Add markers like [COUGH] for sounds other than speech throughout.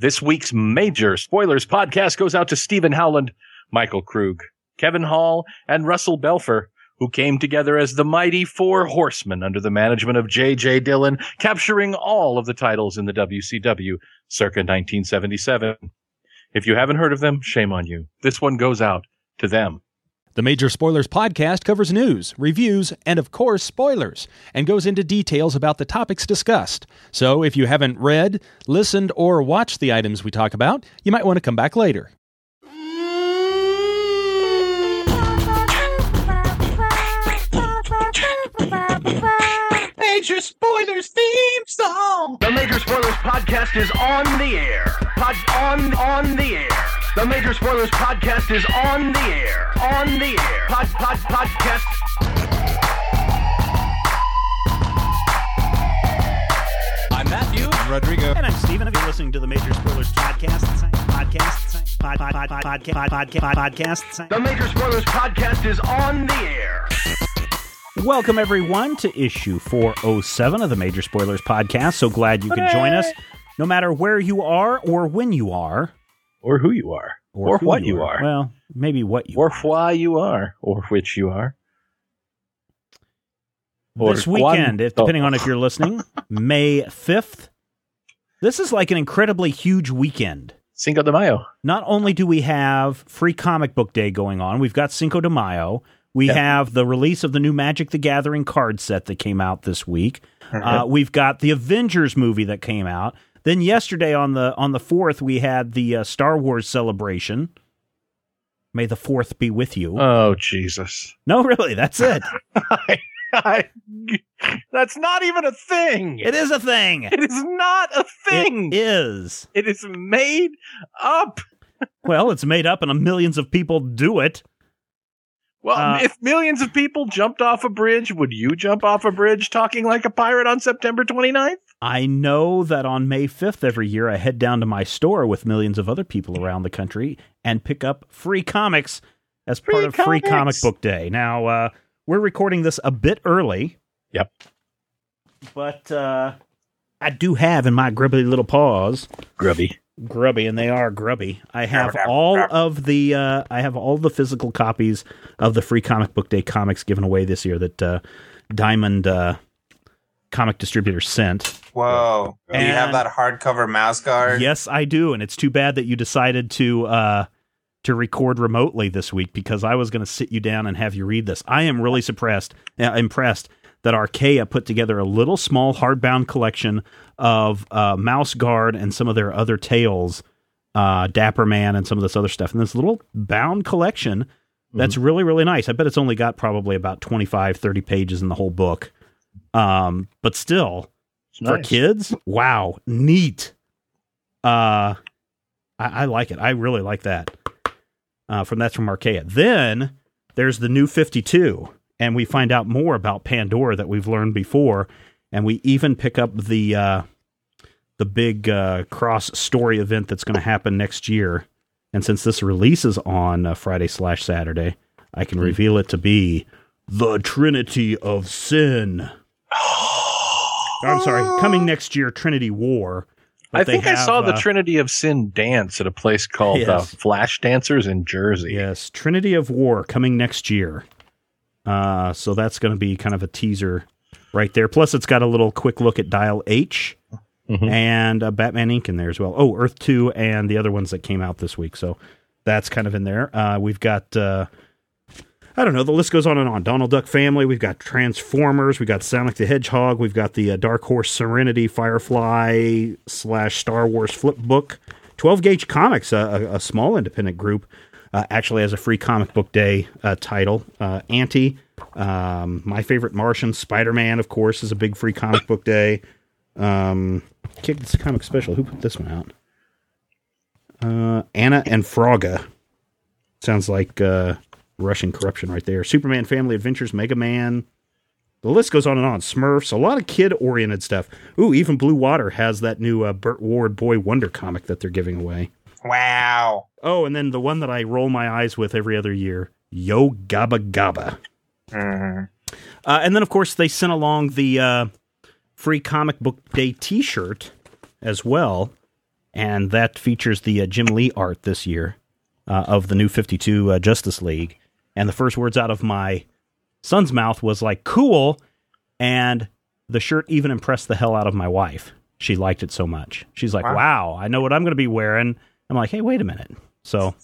This week's major spoilers podcast goes out to Stephen Howland, Michael Krug, Kevin Hall, and Russell Belfer, who came together as the mighty Four Horsemen under the management of J.J. Dillon, capturing all of the titles in the WCW circa 1977. If you haven't heard of them, shame on you. This one goes out to them. The Major Spoilers podcast covers news, reviews, and of course, spoilers, and goes into details about the topics discussed. So if you haven't read, listened, or watched the items we talk about, you might want to come back later. Major Spoilers theme song. The Major Spoilers podcast is on the air. Pod on on the air. The Major Spoilers podcast is on the air. On the air. Pod pod podcast. I'm Matthew. I'm Rodrigo. And I'm Steven. If you're listening to the Major Spoilers podcast, podcast, pod, pod, pod, pod, podcast, podcast, podcast. The Major Spoilers podcast is on the air. Welcome, everyone, to issue 407 of the Major Spoilers podcast. So glad you could join us, no matter where you are or when you are. Or who you are. Or, who what you are. Well, maybe what you are. or why you are. Or which you are. are. This weekend, if, depending on if you're listening, [LAUGHS] May 5th. This is like an incredibly huge weekend. Cinco de Mayo. not only do we have free comic book day going on, we've got Cinco de Mayo. We Yeah. have the release of the new Magic the Gathering card set that came out this week. Uh, we've got the Avengers movie that came out. Then yesterday on the on the fourth, we had the uh, Star Wars celebration. May the fourth be with you. Oh, Jesus. no, really, that's it. [LAUGHS] I, I, that's not even a thing. it is a thing. it is not a thing. It is. it is made up. Well, it's made up, and millions of people do it. Well, Uh, if millions of people jumped off a bridge, would you jump off a bridge talking like a pirate on September 29th? I know that on May 5th every year I head down to my store with millions of other people [LAUGHS] around the country and pick up free comics as part Free of Free Comic. Book Day. Now, uh, we're recording this a bit early. Yep. But uh, I do have in my grubby little paws Grubby. grubby and they are grubby i have all of the uh, i have all the physical copies of the free comic book day comics given away this year that uh, diamond uh, comic distributor sent Whoa. Do you have that hardcover mouse guard? Yes, I do, and it's too bad that you decided to uh, to record remotely this week because I was going to sit you down and have you read this. I am really suppressed, uh, impressed that Archaia put together a little small hardbound collection of uh, Mouse Guard and some of their other tales, uh, Dapper Man and some of this other stuff, and this little bound collection that's really really nice. I bet it's only got probably about 25, 30 pages in the whole book, um, but still for kids. Wow, neat. Uh, I, I like it. I really like that. Uh, from that's from Archaia. Then there's the new 52, and we find out more about Pandora that we've learned before, and we even pick up the uh, the big uh, cross story event that's going to happen next year. And since this releases on uh, Friday slash Saturday, I can reveal it to be the Trinity of Sin. [GASPS] [GASPS] I'm sorry, coming next year, Trinity War. I they think I have, saw the uh, Trinity of Sin dance at a place called uh, Flash Dancers in Jersey. Yes, Trinity of War coming next year. Uh, so that's going to be kind of a teaser right there. Plus, it's got a little quick look at Dial H Mhm. and uh, Batman Inc. in there as well. Oh, Earth 2 and the other ones that came out this week. So that's kind of in there. Uh, we've got, uh, I don't know, the list goes on and on. Donald Duck Family. We've got Transformers. We've got Sonic the Hedgehog. We've got the uh, Dark Horse Serenity Firefly slash Star Wars flip book. 12 Gauge Comics, a, a, small independent group, uh, actually has a free comic book day uh, title. Uh, Anti, um, My Favorite Martian, Spider Man, of course, is a big free comic book day. Um, Kids Comic Special. Who put this one out? Uh, Anna and Froga. Sounds like uh, Russian corruption right there. Superman Family Adventures, Mega Man. The list goes on and on. Smurfs, a lot of kid oriented stuff. Ooh, even Blue Water has that new uh, Burt Ward Boy Wonder comic that they're giving away. Wow. Oh, and then the one that I roll my eyes with every other year Yo Gabba Gabba. Mhm. Uh, and then, of course, they sent along the uh, free comic book day t shirt as well. and that features the uh, Jim Lee art this year uh, of the new 52 uh, Justice League. And the first words out of my son's mouth was like, cool. And the shirt even impressed the hell out of my wife. She liked it so much. She's like, Wow. wow, I know what I'm going to be wearing. I'm like, hey, wait a minute. So,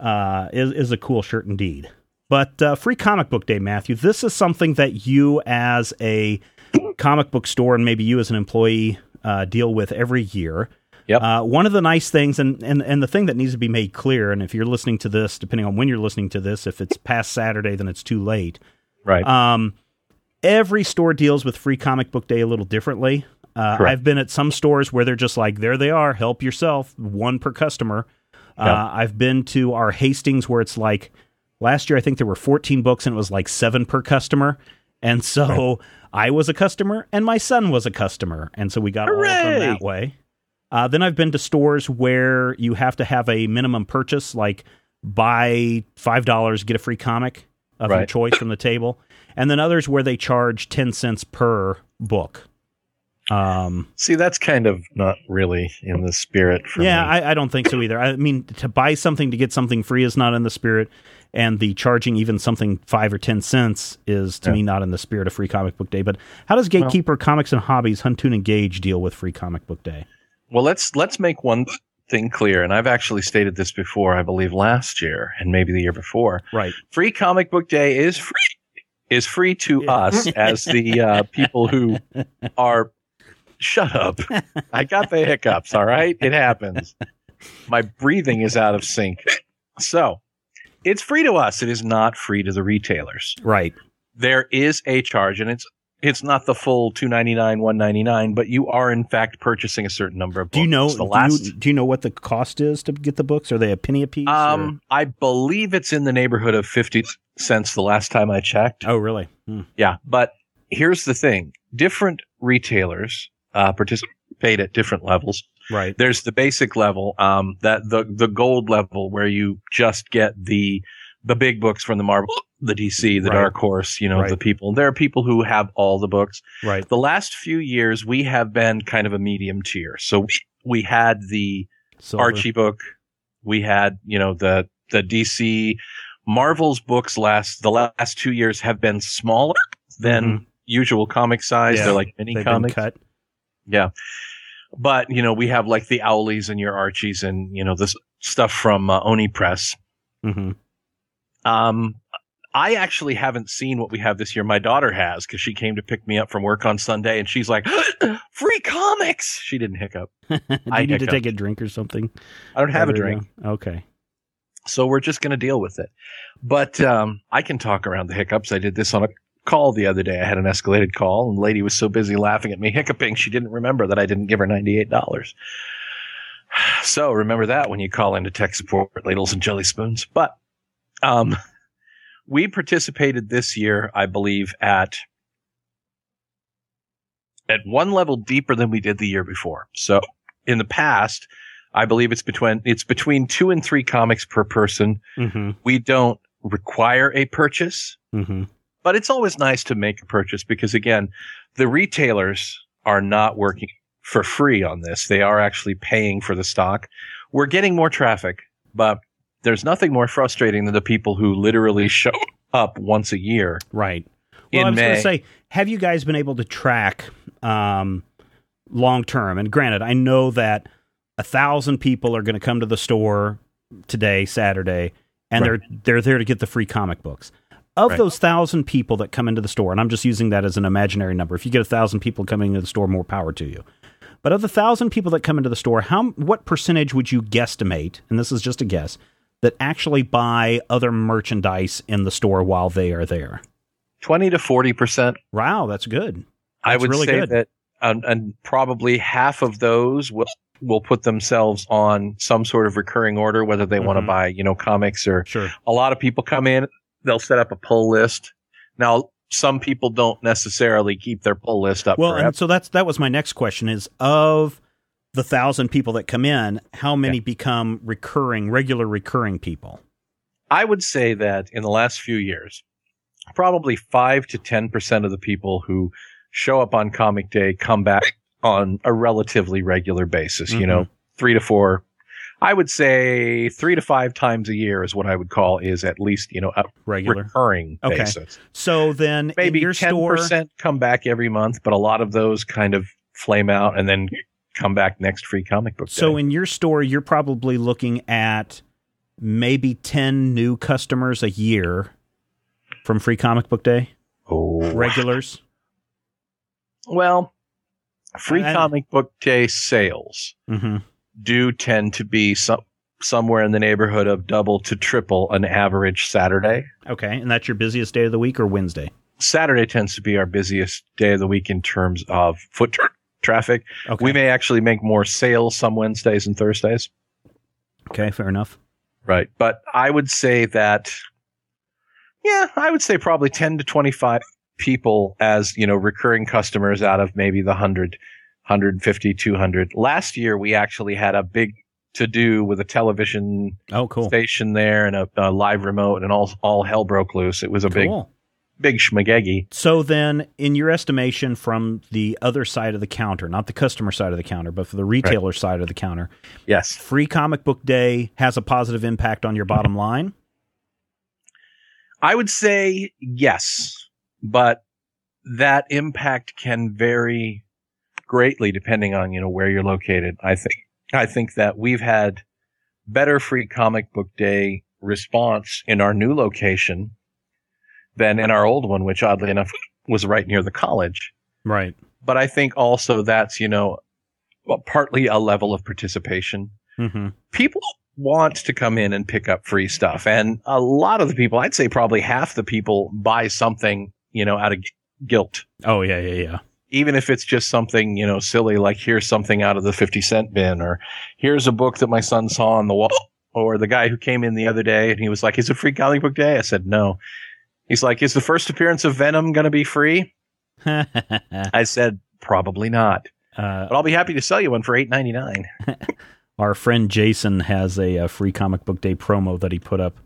uh, is, is a cool shirt indeed. But uh, free comic book day, Matthew. This is something that you, as a comic book store, and maybe you as an employee, uh, deal with every year. Yep. Uh, one of the nice things, and, and and the thing that needs to be made clear, and if you're listening to this, depending on when you're listening to this, if it's past Saturday, then it's too late. Right. Um, every store deals with free comic book day a little differently. Uh, I've been at some stores where they're just like, there they are, help yourself, one per customer. Uh, Yeah. I've been to our Hastings where it's like, last year I think there were 14 books and it was like seven per customer. And so I was a customer and my son was a customer. And so we got all of them that way. Uh, then I've been to stores where you have to have a minimum purchase, like buy $5, get a free comic of your choice from the table. And then others where they charge 10 cents per book. Um, See, that's kind of not really in the spirit for yeah, me. I, I don't think so either. I mean, to buy something to get something free is not in the spirit, and the charging even something five or ten cents is to Yeah. me not in the spirit of Free Comic Book Day. But how does Gatekeeper Comics and Hobbies Huntoon Gage, deal with Free Comic Book Day? Well, let's let's make one thing clear, and I've actually stated this before, I believe last year and maybe the year before. Right. Free Comic Book Day is free is free to Yeah. us as the uh, people who are. Shut up! I got the hiccups. All right, it happens. My breathing is out of sync. So, it's free to us. It is not free to the retailers. Right. there is a charge and it's it's not the full 299 199 but you are in fact purchasing a certain number of books Do you know? the do, last you, do you know what the cost is to get the books? Are they a penny a piece? or- um i believe it's in the neighborhood of 50 cents the last time i checked Oh, really? Hmm. yeah but here's the thing different retailers uh, participate at different levels Right. there's the basic level um that the the gold level where you just get the the big books from the marvel the dc the Right. dark horse you know Right. the people there are people who have all the books Right. the last few years we have been kind of a medium tier. So we, we had the Silver. Archie book, we had you know the the DC Marvel's books last the last two years have been smaller than usual comic size. Yeah. They're like mini Mm-hmm. They've been comics. cut. Yeah. But, you know, we have like the Owlies and your Archies and, you know, this stuff from uh, Oni Press. hmm Um, I actually haven't seen what we have this year. My daughter has because she came to pick me up from work on Sunday and she's like, [GASPS] free comics. She didn't hiccup. [LAUGHS] Do you I need to take a drink or something? I don't have a There drink. Okay. So we're just going to deal with it. But, um, I can talk around the hiccups. I did this on a call the other day. I had an escalated call and the lady was so busy laughing at me hiccuping. She didn't remember that I didn't give her $98. [SIGHS] So remember that when you call into tech support, ladles and jelly spoons. But, um, we participated this year, I believe, at at one level deeper than we did the year before. So in the past, I believe it's between it's between two and three comics per person. hmm We don't require a purchase, hmm but it's always nice to make a purchase because again, the retailers are not working for free on this. They are actually paying for the stock. We're getting more traffic, but there's nothing more frustrating than the people who literally show [LAUGHS] up once a year Right. Well, in I was going to say, have you guys been able to track um, long term? And granted, I know that a thousand people are going to come to the store today, Saturday, and Right. they're they're there to get the free comic books. Of Right. those thousand people that come into the store, and I'm just using that as an imaginary number. If you get a thousand people coming into the store, more power to you. But of the thousand people that come into the store, how what percentage would you guesstimate? And this is just a guess that actually buy other merchandise in the store while they are there. 20 to 40%. Wow, that's good. I That's would really say good. that, um, and probably half of those will will put themselves on some sort of recurring order, whether they want to buy, you know, comics or Sure. a lot of people come in, they'll set up a pull list. Now, some people don't necessarily keep their pull list up Well, forever. and so that's that was my next question: is of the thousand people that come in, how many become recurring, regular recurring people? I would say that in the last few years, probably five to 10% of the people who show up on comic day come back on a relatively regular basis, you Mhm. know, three to four. I would say three to five times a year is what I would call is at least you know a Regular. recurring Okay. basis. So then, Maybe ten store, percent come back every month, but a lot of those kind of flame out and then come back next free comic book. Day. So in your store, you're probably looking at maybe ten new customers a year from Free Comic Book Day. oh, Regulars. [LAUGHS] well, free comic book day sales hmm do tend to be some somewhere in the neighborhood of double to triple an average Saturday. Okay, and that's your busiest day of the week or Wednesday? Saturday tends to be our busiest day of the week in terms of foot tra- traffic. Okay. We may actually make more sales some Wednesdays and Thursdays. okay, fair enough. Right. But I would say that, yeah, I would say probably 10 to 25 people as, you know, recurring customers out of maybe the 100, 150, 200. Last year, we actually had a big to do with a television Oh, cool. station there and a, a live remote and all, all hell broke loose. It was a Cool. big schmagegi. So then, in your estimation, from the other side of the counter, not the customer side of the counter, but for the retailer side of the counter, Yes. Free Comic Book Day has a positive impact on your bottom line. I would say yes, but that impact can vary greatly depending on, you know, where you're located. I think, I think that we've had better free comic book day response in our new location than in our old one, which oddly enough was right near the college. Right. But I think also that's, you know, partly a level of participation hmm people want to come in and pick up free stuff. And a lot of the people, I'd say probably half the people buy something, you know, out of guilt. Oh yeah, yeah, yeah. Even if it's just something, you know, silly, like here's something out of the 50 cent bin or here's a book that my son saw on the wall or the guy who came in the other day and he was like, is it free comic book day? I said, no. He's like, is the first appearance of Venom going to be free? uh, [LAUGHS] I said, probably not, but I'll be happy to sell you one for eight ninety nine. [LAUGHS] our friend Jason has a, uh free comic book day promo that he put up.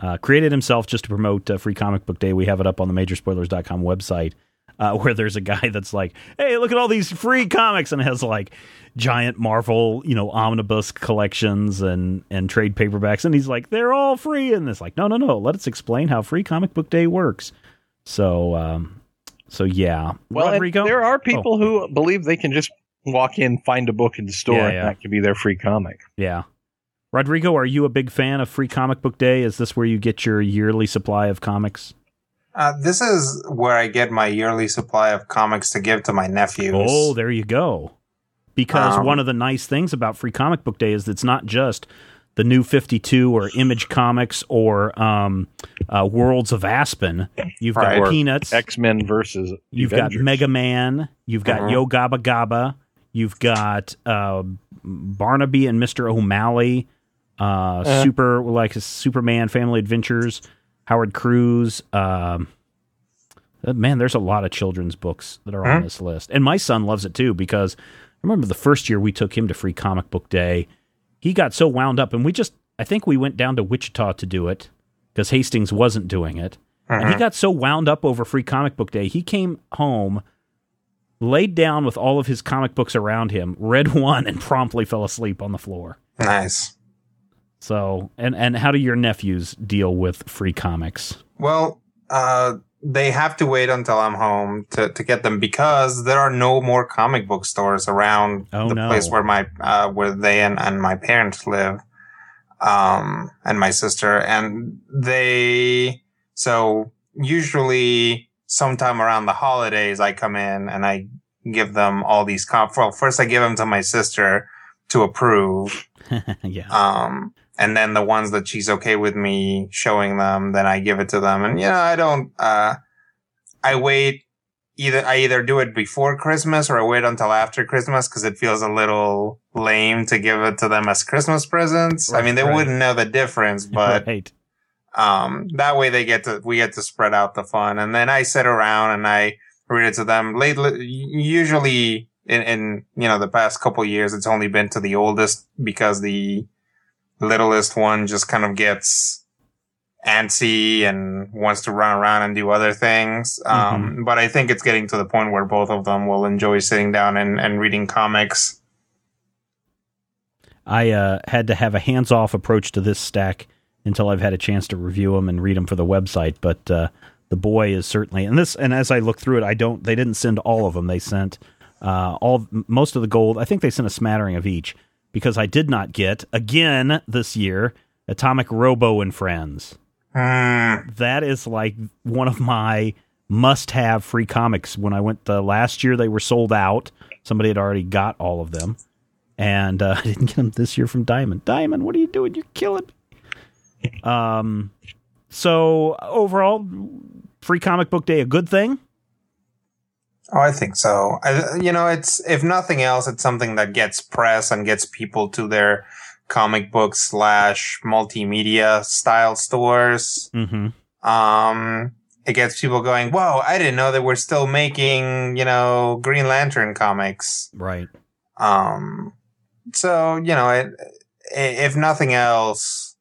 Uh, created himself just to promote uh, free comic book day. We have it up on the majorspoilers.com website uh, [LAUGHS] where there's a guy that's like, hey, look at all these free comics and has like giant Marvel, you know, omnibus collections and, and trade paperbacks. And he's like, they're all free. And it's like, no, no, no. Let us explain how free comic book day works. So, um, so yeah. Well, and Rodrigo? there are people who believe they can just walk in, find a book in the store, Yeah, and that can be their free comic. Yeah. Rodrigo, are you a big fan of Free Comic Book Day? Is this where you get your yearly supply of comics? Uh, this is where I get my yearly supply of comics to give to my nephews. Oh, there you go. Because Um, one of the nice things about Free Comic Book Day is it's not just the new 52 or Image Comics or um, uh, Worlds of Aspen. You've got Right. Peanuts. X Men versus You've Avengers. got Mega Man. You've got Mhm. Yo Gabba Gabba. You've got uh, Barnaby and Mr. O'Malley. Uh, Uh. Super like Superman Family Adventures. Howard Cruz. Um, uh, man, there's a lot of children's books that are on Mhm. this list, and my son loves it too because remember the first year we took him to Free Comic Book Day. He got so wound up, and we just I think we went down to Wichita to do it because Hastings wasn't doing it. And he Mhm. got so wound up over Free Comic Book Day, he came home, laid down with all of his comic books around him, read [LAUGHS] one, and promptly fell asleep on the floor. Nice. So, and and how do your nephews deal with free comics? Well, uh, they have to wait until I'm home to, to get them because there are no more comic book stores around Oh, the no. place where my uh, where they and, and my parents live, um, and my sister, and they so usually sometime around the holidays I come in and I give them all these comp. Well, first I give them to my sister to approve. [LAUGHS] yeah. Um, and then the ones that she's okay with me showing them, then I give it to them. And, you know, I don't, uh, I wait either, I either do it before Christmas or I wait until after Christmas because it feels a little lame to give it to them as Christmas presents. I mean, they Right. wouldn't know the difference, [LAUGHS] but, right. um, that way they get to, we get to spread out the fun. And then I sit around and I read it to them lately, usually in, in, you know, the past couple years, it's only been to the oldest because the littlest one just kind of gets antsy and wants to run around and do other things. Um, but I think it's getting to the point where both of them will enjoy sitting down and, and reading comics. I uh, had to have a hands off approach to this stack until I've had a chance to review them and read them for the website. But uh, the boy is certainly and this and as I look through it, I don't. They didn't send all of them. They sent uh, all most of the gold. I think they sent a smattering of each because I did not get again this year Atomic Robo and Friends. Hmm. That is like one of my must-have free comics. When I went the last year, they were sold out. Somebody had already got all of them, and uh, [LAUGHS] I didn't get them this year from Diamond. Diamond, what are you doing? You're killing me. Um. So overall, free comic book day a good thing. Oh, I think so. I, you know, it's if nothing else, it's something that gets press and gets people to their comic book slash multimedia style stores. Mm-hmm. Um, it gets people going, "Whoa, I didn't know that we're still making, you know, Green Lantern comics." Right. Um, so you know, it, if nothing else,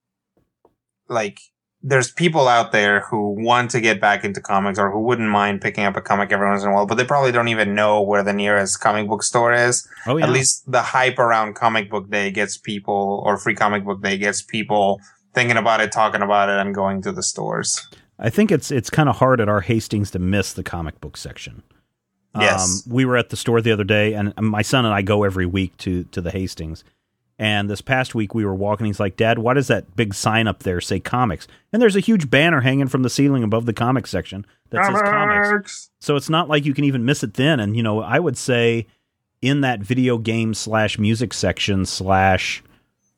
like there's people out there who want to get back into comics or who wouldn't mind picking up a comic every once in a while, but they probably don't even know where the nearest comic book store is. Oh yeah. At least the hype around comic book day gets people, or free comic book day gets people thinking about it, talking about it, and going to the stores. I think it's it's kind of hard at our Hastings to miss the comic book section. Yes. Um, we were at the store the other day, and my son and I go every week to to the Hastings. And this past week, we were walking. He's like, "Dad, why does that big sign up there say comics?" And there's a huge banner hanging from the ceiling above the comics section that says comics. So it's not like you can even miss it then. And you know, I would say in that video game slash music section slash,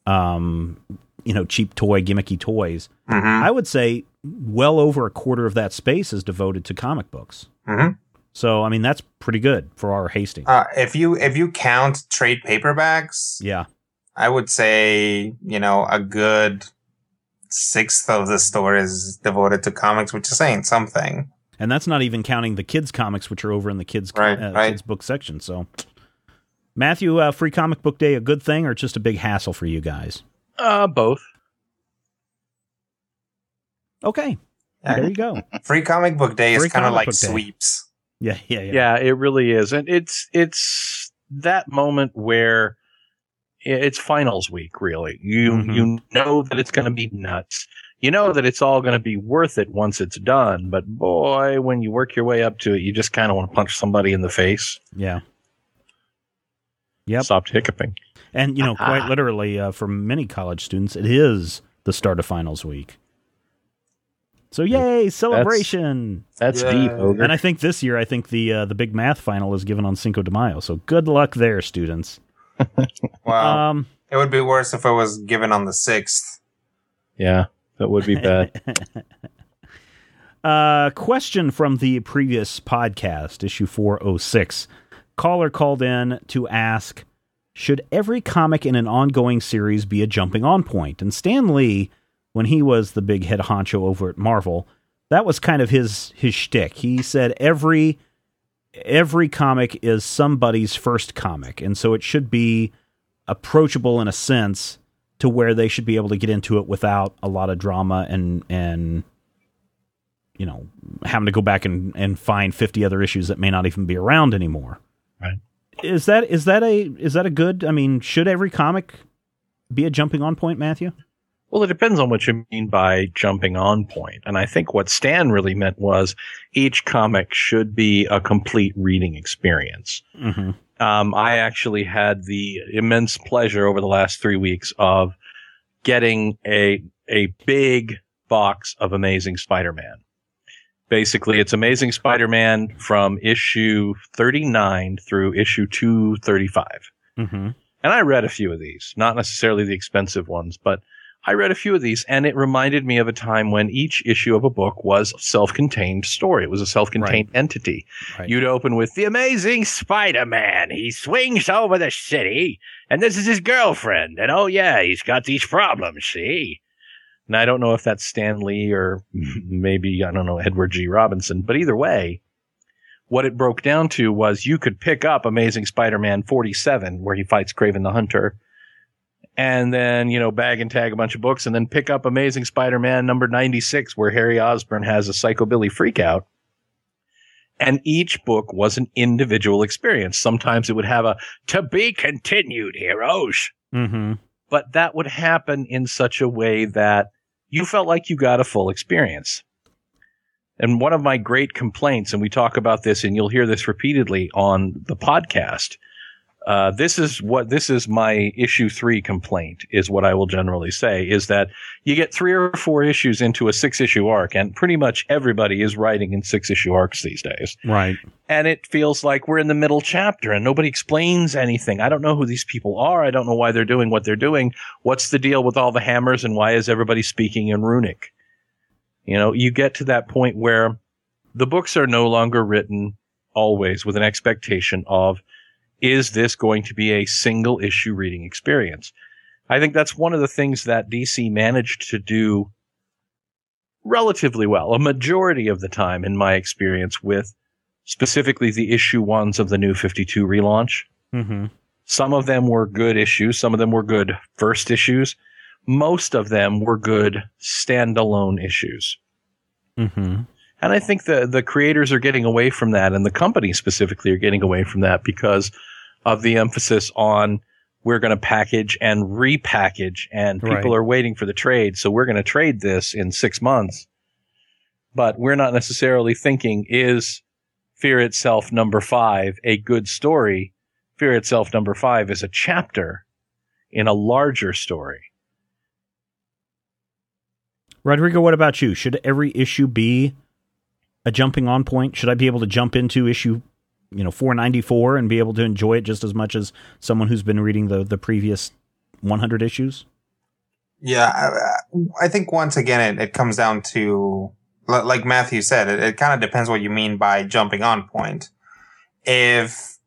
um, you know, cheap toy gimmicky toys, Mm-hmm. I would say well over a quarter of that space is devoted to comic books. Mm-hmm. So I mean, that's pretty good for our Hastings. Uh, if you if you count trade paperbacks, yeah. I would say you know a good sixth of the store is devoted to comics, which is saying something. And that's not even counting the kids comics, which are over in the kids Right, uh, right. kids book section. So, Matthew, uh, free comic book day a good thing or just a big hassle for you guys? Uh, both. Okay, there you go. [LAUGHS] Free comic book day is kind of like sweeps. Yeah, yeah, yeah. Yeah, it really is, and it's it's that moment where i- it's finals week. Really, you Mhm. you know that it's going to be nuts. You know that it's all going to be worth it once it's done. But boy, when you work your way up to it, you just kind of want to punch somebody in the face. yeah. Yep. Stopped hiccuping. And you know, quite literally, uh, for many college students, it is the start of finals week. So yay, celebration! That's Yeah. deep, ogre. And I think this year, I think the uh, the big math final is given on Cinco de Mayo. So good luck there, students. [LAUGHS] Wow, Um, it would be worse if it was given on the sixth. yeah, that would be bad. [LAUGHS] Uh, question from the previous podcast, issue 406. Caller called in to ask Should every comic in an ongoing series be a jumping on point? And Stan Lee, when he was the big head honcho over at Marvel, that was kind of his his shtick. He said every every comic is somebody's first comic, and so it should be approachable in a sense to where they should be able to get into it without a lot of drama and and you know, having to go back and, and find 50 other issues that may not even be around anymore. Right. Is that is that a is that a good I mean, should every comic be a jumping on point, Matthew? Well, it depends on what you mean by jumping on point. And I think what Stan really meant was each comic should be a complete reading experience. Mm-hmm. Um, I actually had the immense pleasure over the last three weeks of getting a a big box of Amazing Spider-Man. Basically, it's Amazing Spider-Man from issue 39 through issue 235. Mm-hmm. And I read a few of these, not necessarily the expensive ones, but I read a few of these and it reminded me of a time when each issue of a book was a self-contained story. It was a self-contained entity. Right. You'd open with the amazing Spider-Man. He swings over the city and this is his girlfriend. And oh yeah, he's got these problems, see? And I don't know if that's Stan Lee or [LAUGHS] maybe, I don't know, Edward G. Robinson, but either way, what it broke down to was you could pick up Amazing Spider-Man 47 where he fights Kraven the Hunter and then, you know, bag and tag a bunch of books and then pick up Amazing Spider-Man number 96 where Harry Osborn has a psychobilly freakout. And each book was an individual experience. Sometimes it would have a to be continued heroes. Mm-hmm. but that would happen in such a way that you felt like you got a full experience. And one of my great complaints, and we talk about this, and you'll hear this repeatedly on the podcast. Uh, this is what this is my issue three complaint is what I will generally say is that you get three or four issues into a six issue arc, and pretty much everybody is writing in six issue arcs these days Right. and it feels like we're in the middle chapter and nobody explains anything. I don't know who these people are. I don't know why they're doing what they're doing. What's the deal with all the hammers and why is everybody speaking in runic? You know, you get to that point where the books are no longer written always with an expectation of, is this going to be a single issue reading experience? I think that's one of the things that DC managed to do relatively well, a majority of the time in my experience with specifically the issue ones of the new 52 relaunch. Mm-hmm. Some of them were good issues. Some of them were good first issues. Most of them were good standalone issues. Mm-hmm. And I think the, the creators are getting away from that and the companies specifically are getting away from that because of the emphasis on we're going to package and repackage and people Right. are waiting for the trade. So we're going to trade this in six months. But we're not necessarily thinking is Fear Itself number five a good story? Fear Itself number five is a chapter in a larger story. Rodrigo, what about you? Should every issue be a jumping on point? Should I be able to jump into issue, you know, 494 and be able to enjoy it just as much as someone who's been reading the the previous 100 issues? Yeah, I, I think once again, it, it comes down to, like Matthew said, it, it kind of depends what you mean by jumping on point. If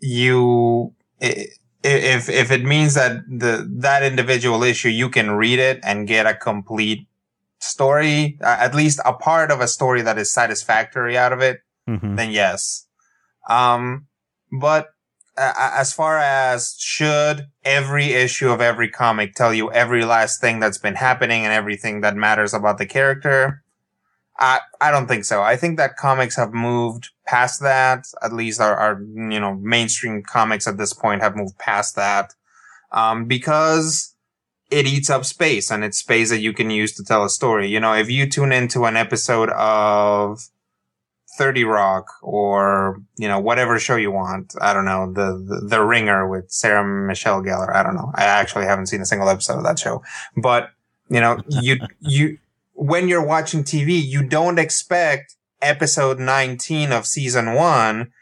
you, if, if it means that the, that individual issue, you can read it and get a complete story, at least a part of a story that is satisfactory out of it, Mm-hmm. then yes. Um, but uh, as far as should every issue of every comic tell you every last thing that's been happening and everything that matters about the character, I I don't think so. I think that comics have moved past that. At least our, our you know mainstream comics at this point have moved past that, um, because it eats up space and it's space that you can use to tell a story. You know, if you tune into an episode of 30 Rock or, you know, whatever show you want. I don't know, the, the, the Ringer with Sarah Michelle Gellar. I don't know. I actually haven't seen a single episode of that show, but you know, you, [LAUGHS] you, when you're watching TV, you don't expect episode 19 of season one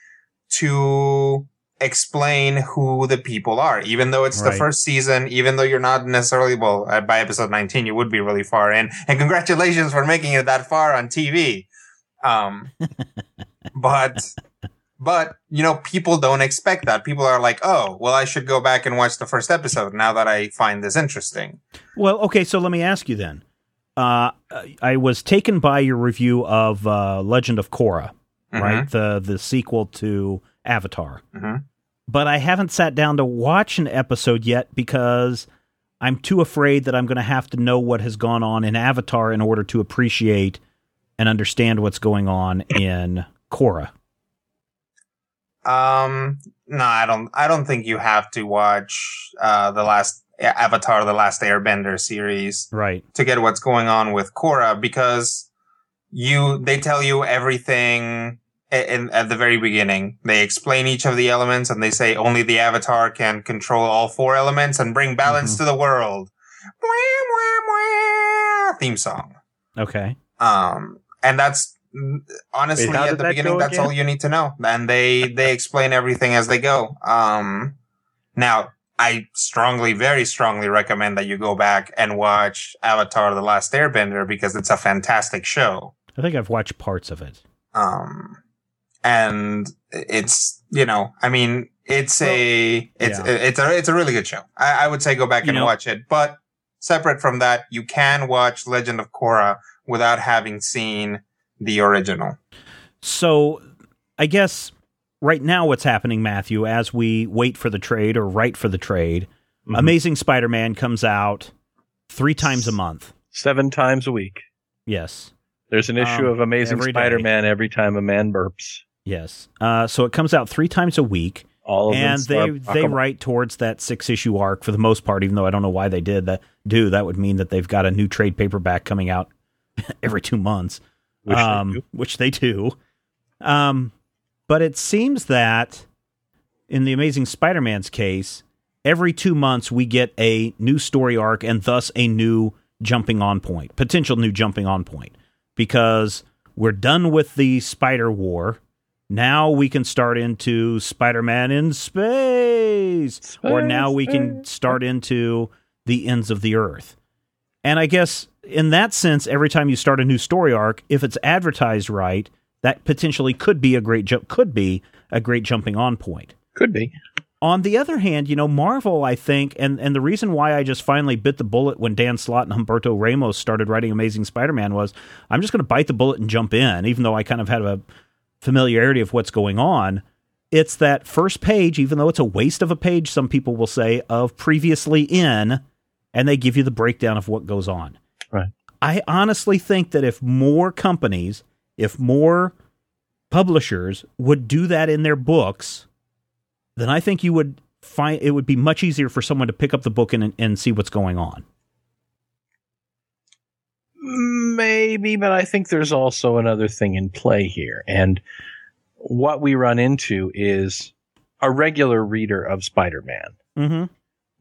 to explain who the people are, even though it's the first season, even though you're not necessarily, well, by episode 19, you would be really far in. And congratulations for making it that far on TV. Um, [LAUGHS] but, but, you know, people don't expect that. People are like, oh, well, I should go back and watch the first episode now that I find this interesting. Well, okay, so let me ask you then. Uh, I was taken by your review of uh, Legend of Korra, right? The the sequel to Avatar. Mhm. But I haven't sat down to watch an episode yet because I'm too afraid that I'm going to have to know what has gone on in Avatar in order to appreciate and understand what's going on in Korra. Um, no, I don't. I don't think you have to watch uh the last Avatar: The Last Airbender series Right. to get what's going on with Korra because you they tell you everything in, at the very beginning. They explain each of the elements and they say only the Avatar can control all four elements and bring balance to the world. Theme song. Okay. Um, and that's mm, honestly Wait, at the that beginning, that's all you need to know. And they, they explain everything as they go. Um, now I strongly, very strongly recommend that you go back and watch Avatar: The Last Airbender because it's a fantastic show. I think I've watched parts of it. Um, and it's, you know, I mean, it's a, it's, yeah. it's a, it's a really good show. I, I would say go back You and know- watch it, but separate from that, you can watch Legend of Korra without having seen the original. So, I guess right now, what's happening, Matthew, as we wait for the trade or write for the trade, Mhm. Amazing Spider Man comes out three times a month. Seven times a week. Yes. There's an issue Um, of Amazing. Spider-Man every time a man burps. Yes. Uh, so it comes out three times a week. All of them and they start they Aquaman. write towards that six issue arc for the most part. Even though I don't know why they did that, do that would mean that they've got a new trade paperback coming out [LAUGHS] every two months, Which they um, do. which they do. Um, but it seems that in the Amazing Spider-Man's case, every two months we get a new story arc and thus a new jumping on point, potential new jumping on point, because we're done with the Spider War. Now we can start into Spider-Man in space, or now we can start into the ends of the earth. And I guess in that sense, every time you start a new story arc, if it's advertised right, that potentially could be a great jump, could be a great jumping on point. Could be. On the other hand, you know, Marvel, I think, and, and the reason why I just finally bit the bullet when Dan Slott and Humberto Ramos started writing Amazing Spider Man was I'm just going to bite the bullet and jump in, even though I kind of had a familiarity of what's going on. It's that first page, even though it's a waste of a page, some people will say, of previously in, and they give you the breakdown of what goes on. I honestly think that if more companies, if more publishers would do that in their books, then I think you would find it would be much easier for someone to pick up the book and, and see what's going on. Maybe, but I think there's also another thing in play here. And what we run into is a regular reader of Spider Man Mm-hmm.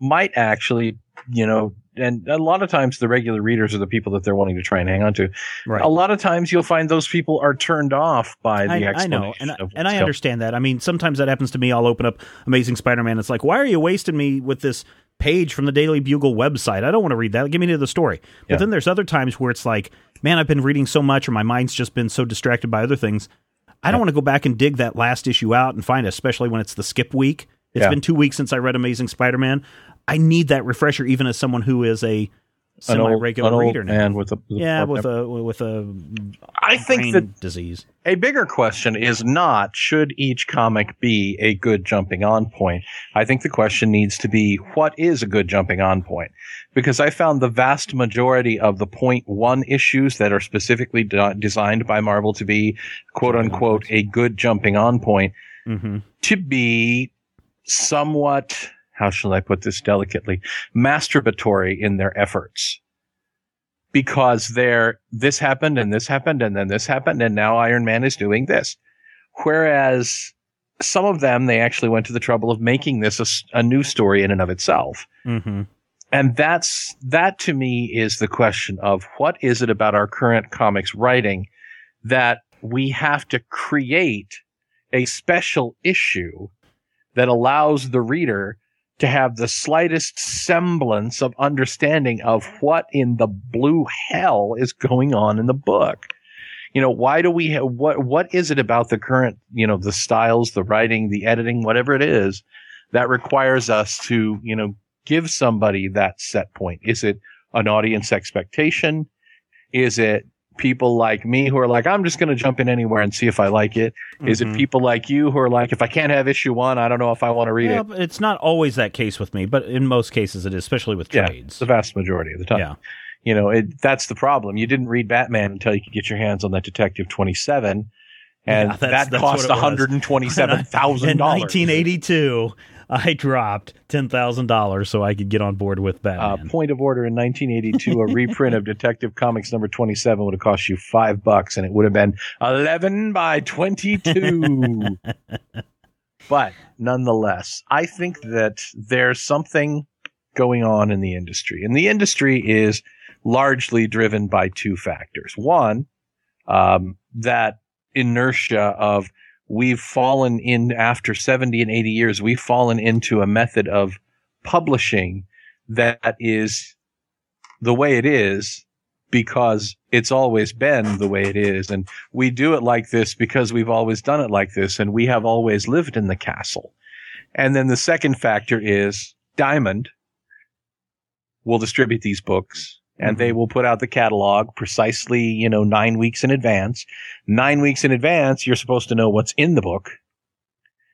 might actually, you know, and a lot of times the regular readers are the people that they're wanting to try and hang on to. Right. A lot of times you'll find those people are turned off by the I, I know, and, I- and I understand that. I mean, sometimes that happens to me. I'll open up Amazing Spider-Man. It's like, why are you wasting me with this page from the Daily Bugle website? I don't want to read that. Give me to the story. But Yeah. then there's other times where it's like, man, I've been reading so much, or my mind's just been so distracted by other things. I don't want to go back and dig that last issue out and find it, especially when it's the skip week. It's Yeah. been two weeks since I read Amazing Spider-Man. I need that refresher, even as someone who is a semi-regular an old reader now. man with a yeah, with a with a I think brain that disease. a bigger question is not should each comic be a good jumping on point. I think the question needs to be what is a good jumping on point? Because I found the vast majority of the point one issues that are specifically de- designed by Marvel to be quote unquote a good jumping on point Mm-hmm. to be somewhat, how shall I put this delicately, masturbatory in their efforts. Because they're, this happened and this happened and then this happened and now Iron Man is doing this. Whereas some of them, they actually went to the trouble of making this a new story in and of itself. Mm-hmm. And that's, that to me is the question of what is it about our current comics writing that we have to create a special issue that allows the reader to have the slightest semblance of understanding of what in the blue hell is going on in the book. You know, why do we what, what is it about the current, you know, the styles, the writing, the editing, whatever it is that requires us to, you know, give somebody that set point? Is it an audience expectation? Is it people like me who are like, I'm just going to jump in anywhere and see if I like it? Is it Mhm. people like you who are like, if I can't have issue one, I don't know if I want to read Yeah, it? but it's not always that case with me, but in most cases it is, especially with Yeah, trades. the vast majority of the time. Yeah. You know, it, that's the problem. You didn't read Batman until you could get your hands on that Detective 27. And Yeah, that's- that that's cost what $127,000. [LAUGHS] In 1982, I dropped ten thousand dollars so I could get on board with Uh, Batman. point of order in 1982, a reprint of Detective Comics number 27 would have cost you five bucks and it would have been 11 by 22. but nonetheless, I think that there's something going on in the industry and the industry is largely driven by two factors. One, um, that inertia of we've fallen in after 70 and 80 years, we've fallen into a method of publishing that is the way it is because it's always been the way it is. And we do it like this because we've always done it like this and we have always lived in the castle. And then the second factor is Diamond will distribute these books and they will put out the catalog precisely, you know, nine weeks in advance. Nine weeks in advance, you're supposed to know what's in the book.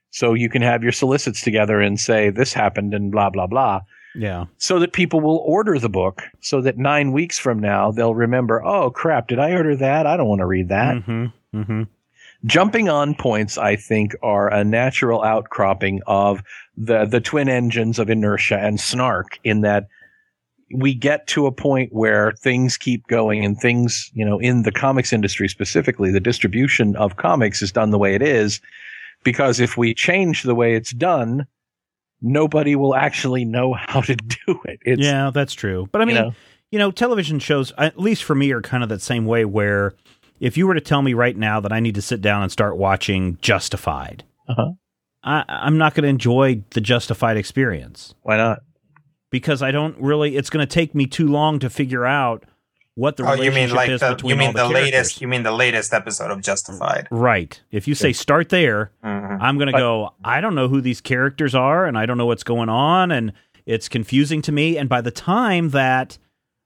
So you can have your solicits together and say, this happened and blah, blah, blah yeah, so that people will order the book so that nine weeks from now they'll remember, oh crap, did I order that? I don't want to read that. mm-hmm, mm-hmm. jumping on points, I think, are a natural outcropping of the the twin engines of inertia and snark. In that we get to a point where things keep going and things, you know, in the comics industry specifically, the distribution of comics is done the way it is. Because if we change the way it's done, nobody will actually know [LAUGHS] how to do it. It's, yeah, that's true. But I mean, you know, you know, television shows, at least for me, are kind of that same way where if you were to tell me right now that I need to sit down and start watching Justified, Uh-huh. I, I'm not going to enjoy the Justified experience why not? Because I don't really, it's going to take me too long to figure out what the Oh, you mean like is the between you mean all the, the, characters. latest you mean the latest episode of Justified? Right. If you say start there, Mhm. I'm going to go, I don't know who these characters are and I don't know what's going on and it's confusing to me. And by the time that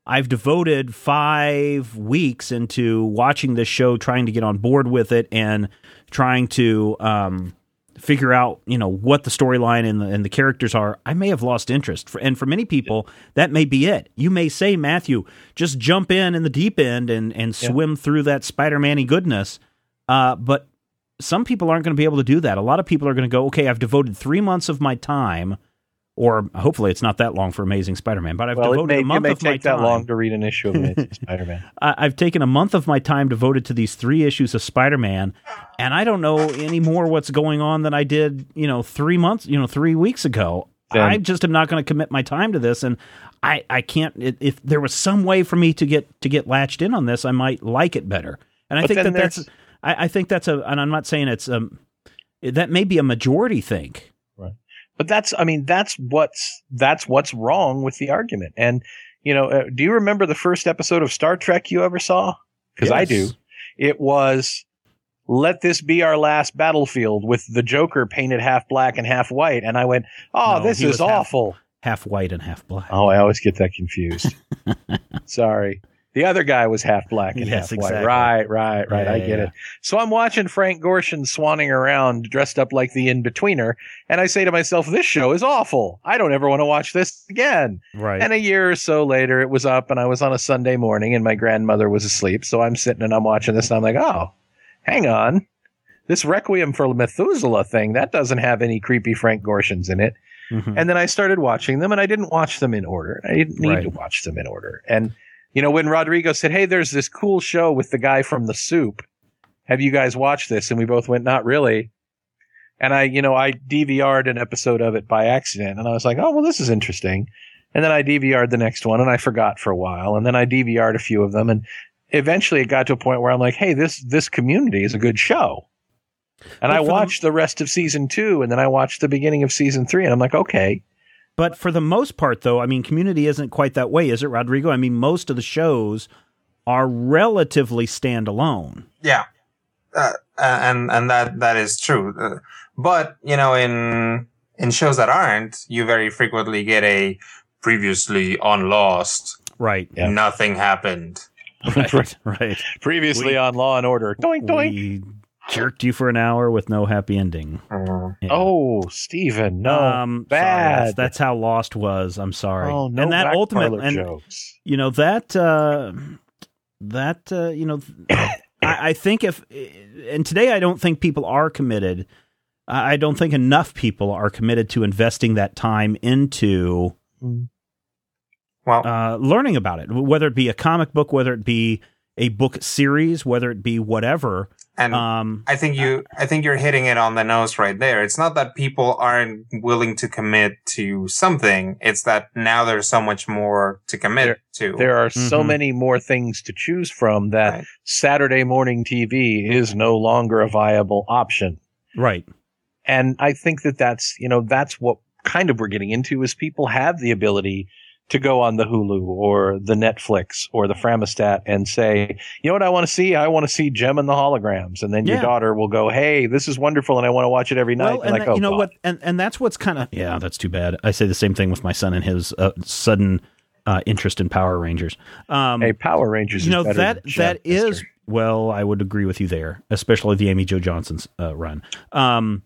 I've devoted five weeks into watching this show, trying to get on board with it and trying to um, figure out, you know, what the storyline and the, and the characters are, I may have lost interest. For, and for many people, that may be it. You may say, Matthew, just jump in in the deep end and, and Yeah. swim through that Spider-Man-y goodness. Uh, but some people aren't going to be able to do that. A lot of people are going to go, okay, I've devoted three months of my time, or hopefully it's not that long for Amazing Spider-Man, but I've Well, devoted may, a month of my take that time. long to read an issue of Amazing [LAUGHS] Spider-Man. I've taken a month of my time devoted to these three issues of Spider-Man, and I don't know any more what's going on than I did, you know, three months, you know, three weeks ago. Then- I just am not going to commit my time to this, and I, I can't. If, if there was some way for me to get to get latched in on this, I might like it better. And I think that that's. I, I think that's a, and I'm not saying it's um, that may be a majority think. But that's, I mean, that's what's that's what's wrong with the argument. And you know, uh, do you remember the first episode of Star Trek you ever saw? Because I do. It was "Let this be our last battlefield" with the Joker painted half black and half white, and I went, "Oh, No, this is was half- awful." half white and half black. Oh, I always get that confused. [LAUGHS] Sorry. The other guy was half black and Yes, half white. exactly. Right, right, right. Yeah, I get yeah. it. So I'm watching Frank Gorshin swanning around dressed up like the in-betweener, and I say to myself, this show is awful. I don't ever want to watch this again. Right. And a year or so later, it was up, and I was on a Sunday morning, and my grandmother was asleep. So I'm sitting and I'm watching this, and I'm like, oh, hang on. This Requiem for Methuselah thing, that doesn't have any creepy Frank Gorshins in it. Mhm. And then I started watching them, and I didn't watch them in order. I didn't need Right. to watch them in order. And you know, when Rodrigo said, "Hey, there's this cool show with the guy from The Soup. Have you guys watched this?" and we both went, "Not really." And I, you know, I DVR'd an episode of it by accident, and I was like, "Oh, well, this is interesting." And then I DVR'd the next one, and I forgot for a while, and then I DVR'd a few of them, and eventually it got to a point where I'm like, "Hey, this this community is a good show." And I for the- watched the rest of season two, and then I watched the beginning of season three, and I'm like, okay, But for the most part, though, I mean, Community isn't quite that way, is it, Rodrigo? I mean, most of the shows are relatively standalone. Yeah, uh, and and that that is true. Uh, but you know, in in shows that aren't, you very frequently get a previously on Lost. Right. Yeah. Nothing happened. [LAUGHS] Right. [LAUGHS] right. previously We- on Law and Order. Doink doink. We jerked you for an hour with no happy ending. Mm. Yeah. Oh, Stephen, no, um, sorry, bad. that's, that's how Lost was. I'm sorry. oh, no and that back ultimate, and jokes. you know that uh, that uh, you know, I, I think if and today I don't think people are committed. I I don't think enough people are committed to investing that time into Well, uh, learning about it, whether it be a comic book, whether it be a book series, whether it be whatever. And Um, I think you, I think you're hitting it on the nose right there. It's not that people aren't willing to commit to something. It's that now there's so much more to commit to. There are so Mhm. many more things to choose from that Right. Saturday morning TV is no longer a viable option. right. And I think that that's, you know, that's what kind of we're getting into is people have the ability to go on the Hulu or the Netflix or the Framistat and say, you know what I want to see? I want to see Jem and the Holograms. And then your daughter will go, Hey, this is wonderful. And I want to watch it every night. Well, and and like, that- oh, you know God. what, and and that's what's kind of yeah, that's too bad. I say the same thing with my son and his uh, sudden uh, interest in Power Rangers. Um, Hey, Power Rangers you know that that is well, I would agree with you there, especially the Amy Jo Johnson's uh, run. Um,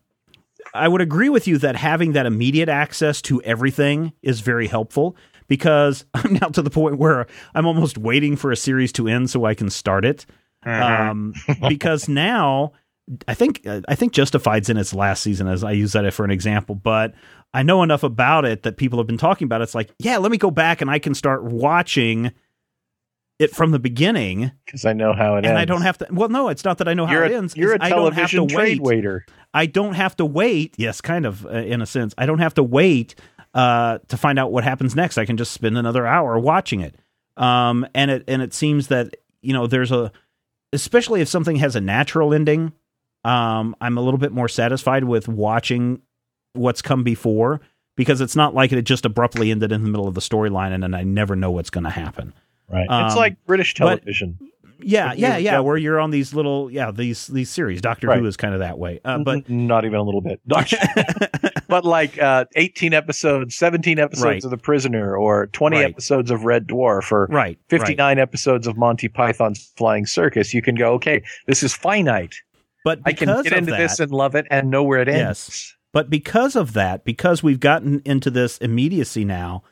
I would agree with you that having that immediate access to everything is very helpful because [LAUGHS] I'm now to the point where I'm almost waiting for a series to end so I can start it. Mhm. Um, because [LAUGHS] now I think uh, I think Justified's in its last season, as I use that for an example. But I know enough about it that people have been talking about. It. It's like, yeah, let me go back and I can start watching it from the beginning, Because I know how it and ends. I don't have to. Well, no, it's not that I know how You're it a, ends. you're a it's I don't have television to trade wait. waiter. I don't have to wait. Yes, kind of uh, in a sense. I don't have to wait uh, to find out what happens next. I can just spend another hour watching it. Um, and it and it seems that you know there's a, especially if something has a natural ending. Um, I'm a little bit more satisfied with watching what's come before because it's not like it just abruptly ended in the middle of the storyline and then I never know what's going to happen. Right. it's Um, like British television. Like yeah, yeah. yeah. Where you're on these little, yeah, these these series. Doctor Right. Who is kind of that way, uh, but not even a little bit. [LAUGHS] [LAUGHS] but like uh, 18 episodes, 17 episodes Right. of The Prisoner, or 20 Right. episodes of Red Dwarf, or right. 59 episodes of Monty Python's Flying Circus, you can go, okay, this is finite. But I can get into that, this and love it and know where it ends. Yes. But because of that, because we've gotten into this immediacy now,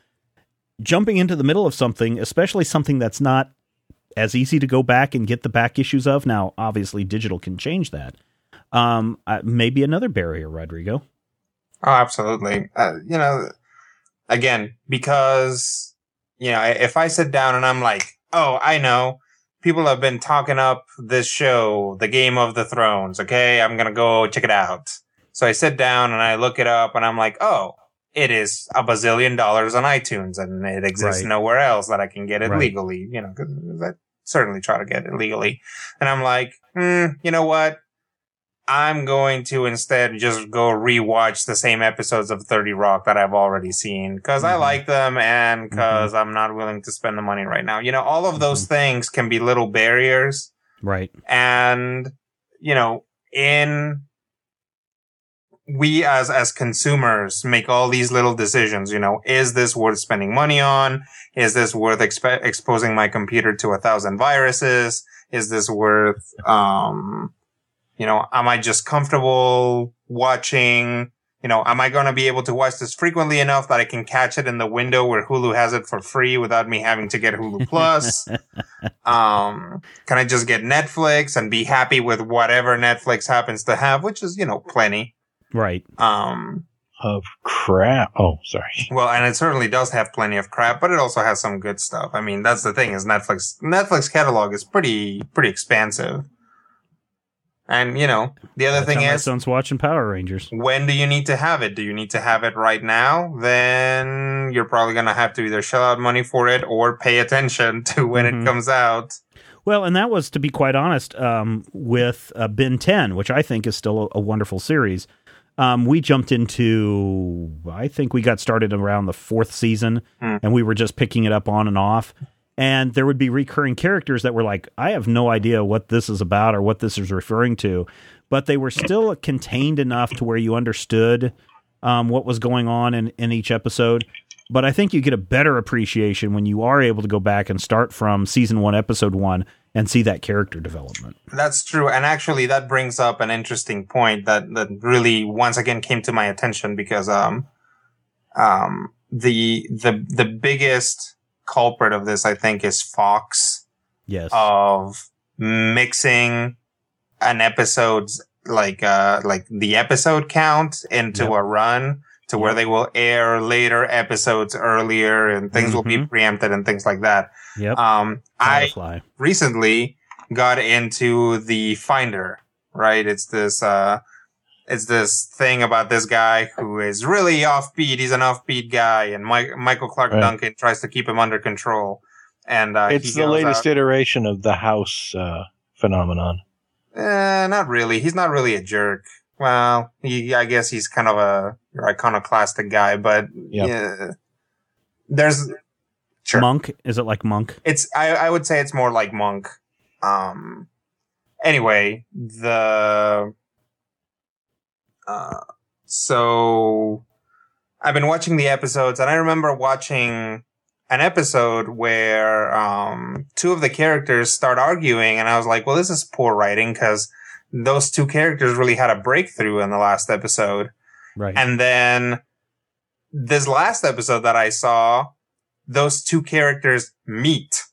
jumping into the middle of something, especially something that's not as easy to go back and get the back issues of. Now, obviously, digital can change that. Um, uh, maybe another barrier, Rodrigo. Oh, absolutely. Uh, you know, again, because, you know, if I sit down and I'm like, oh, I know, people have been talking up this show, The Game of the Thrones. Okay. I'm going to go check it out. So I sit down and I look it up and I'm like, oh, it is a bazillion dollars on iTunes and it exists Right. nowhere else that I can get it Right. legally, you know, 'cause I certainly try to get it legally. And I'm like, hmm, you know what? I'm going to instead just go rewatch the same episodes of 30 Rock that I've already seen because I Mhm. like them and because I'm not willing to spend the money right now. You know, all of those Mm-hmm. things can be little barriers Right. and, you know, in we as as consumers make all these little decisions you know is this worth spending money on? Is this worth exp- exposing my computer to a thousand viruses? Is this worth um you know am i just comfortable watching? You know am i going to be able to watch this frequently enough that i can catch it in the window where hulu has it for free without me having to get hulu [LAUGHS] plus? Um can i just get netflix and be happy with whatever netflix happens to have which is you know plenty Right. um Of crap. Oh, sorry. [LAUGHS] well and it certainly does have plenty of crap but it also has some good stuff i mean that's the thing is netflix netflix catalog is pretty pretty expansive and you know the other thing how my is son's watching Power Rangers. when do you need to have it? Do you need to have it right now? Then you're probably going to have to either shell out money for it or pay attention [LAUGHS] to when Mhm. it comes out. Well, and that was, to be quite honest, um, with uh, Ben 10, which I think is still a, a wonderful series. Um, we jumped into, I think we got started around the fourth season, Hmm. and we were just picking it up on and off. And there would be recurring characters that were like, I have no idea what this is about or what this is referring to, but they were still contained enough to where you understood um, what was going on in, in each episode. But I think you get a better appreciation when you are able to go back and start from season one, episode one, and see that character development. That's true. And actually that brings up an interesting point that, that really once again came to my attention because, um, um, the, the, the biggest culprit of this, I think, is Fox. Yes. of mixing an episode's like uh like the episode count into Yep. a run to where they will air later episodes earlier and things will be Mhm. preempted and things like that. yep. Um I Firefly. recently got into the Finder, right? It's this uh it's this thing about this guy who is really offbeat. He's an offbeat guy, and Mike, Michael Clarke Right. Duncan tries to keep him under control. And uh, it's the latest out- iteration of the house uh, phenomenon. Eh, not really. He's not really a jerk. Well, he, I guess he's kind of a your iconoclastic guy, but Yep. yeah, there's sure. Monk. Is it like Monk? It's I, I would say it's more like Monk. Um. Anyway, the uh, so I've been watching the episodes, and I remember watching an episode where um two of the characters start arguing, and I was like, "Well, this is poor writing because those two characters really had a breakthrough in the last episode." Right. And then this last episode that I saw, those two characters meet.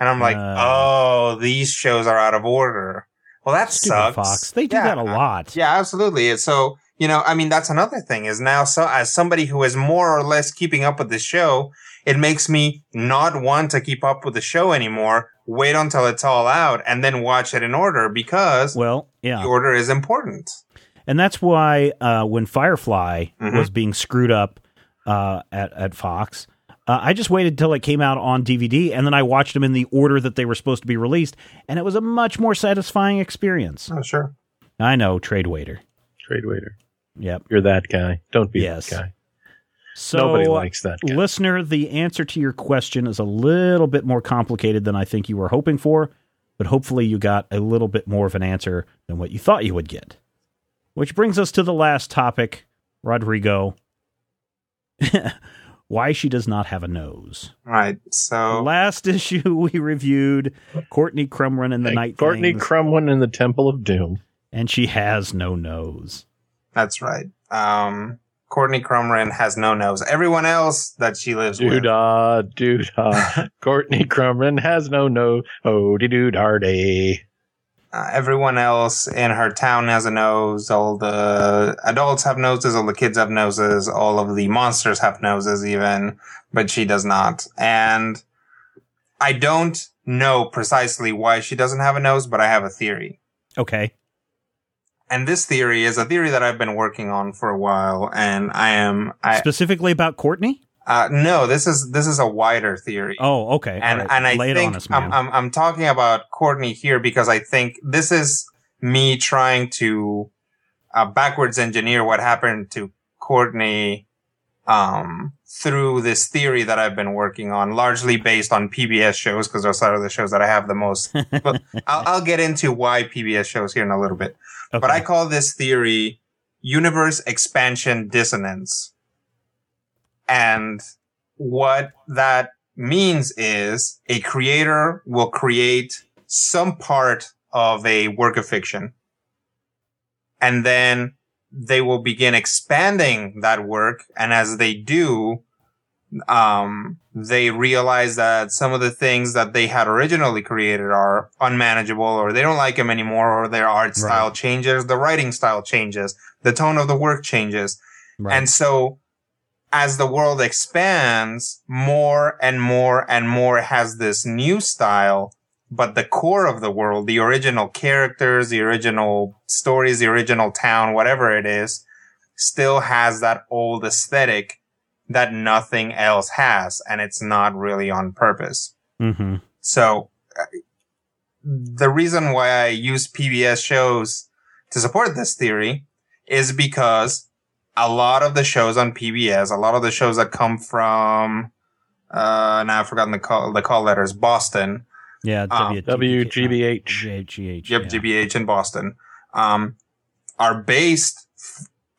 And I'm like, Uh. oh, these shows are out of order. well, that sucks. Fox. They do Yeah, that a lot. Yeah, absolutely. And So, you know, I mean, that's another thing is now, so as somebody who is more or less keeping up with the show, it makes me not want to keep up with the show anymore. Wait until it's all out and then watch it in order because Well, yeah. the order is important. And that's why uh, when Firefly Mhm. was being screwed up uh, at at Fox, uh, I just waited until it came out on DVD, and then I watched them in the order that they were supposed to be released, and it was a much more satisfying experience. Oh, sure. I know, trade waiter. Trade waiter. Yep. You're that guy. Don't be Yes. that guy. So, Nobody likes that guy. listener, the answer to your question is a little bit more complicated than I think you were hoping for, but hopefully you got a little bit more of an answer than what you thought you would get. Which brings us to the last topic, Rodrigo. [LAUGHS] Why she does not have a nose. Right. So, last [LAUGHS] issue we reviewed Courtney Crumrin and the Hey, Night Courtney Things, Crumrin in the Temple of Doom. and she has no nose. that's right. Um, Courtney Crumrin has no nose. Everyone else that she lives with. Doo-dah, doo-dah. [LAUGHS] Courtney Crumrin has no nose. Oh, dee doo dardy. Uh, everyone else in her town has a nose. All the adults have noses. All the kids have noses. All of the monsters have noses, even, but she does not. And I don't know precisely why she doesn't have a nose, but I have a theory. Okay. And this theory is a theory that I've been working on for a while. And I am, I, Specifically about Courtney? uh, no, this is, this is a wider theory. Oh, okay. and right. and I Lay think us. I'm, I'm I'm talking about Courtney here because I think this is me trying to uh, backwards engineer what happened to Courtney um, through this theory that I've been working on, largely based on PBS shows because those are the shows that I have the most. [LAUGHS] but I'll, I'll get into why PBS shows here in a little bit. Okay. But I call this theory universe expansion dissonance. And what that means is a creator will create some part of a work of fiction. And then they will begin expanding that work. And as they do, um, they realize that some of the things that they had originally created are unmanageable or they don't like them anymore or their art style Right. changes, the writing style changes, the tone of the work changes. Right. And so as the world expands, more and more and more has this new style, but the core of the world, the original characters, the original stories, the original town, whatever it is, still has that old aesthetic that nothing else has. And it's not really on purpose. hmm So uh, the reason why I use PBS shows to support this theory is because a lot of the shows on PBS, a lot of the shows that come from, uh, now I've forgotten the call, the call letters, Boston, Yeah. Um, W- WGBH. GBH. yep, GBH in Boston, um, are based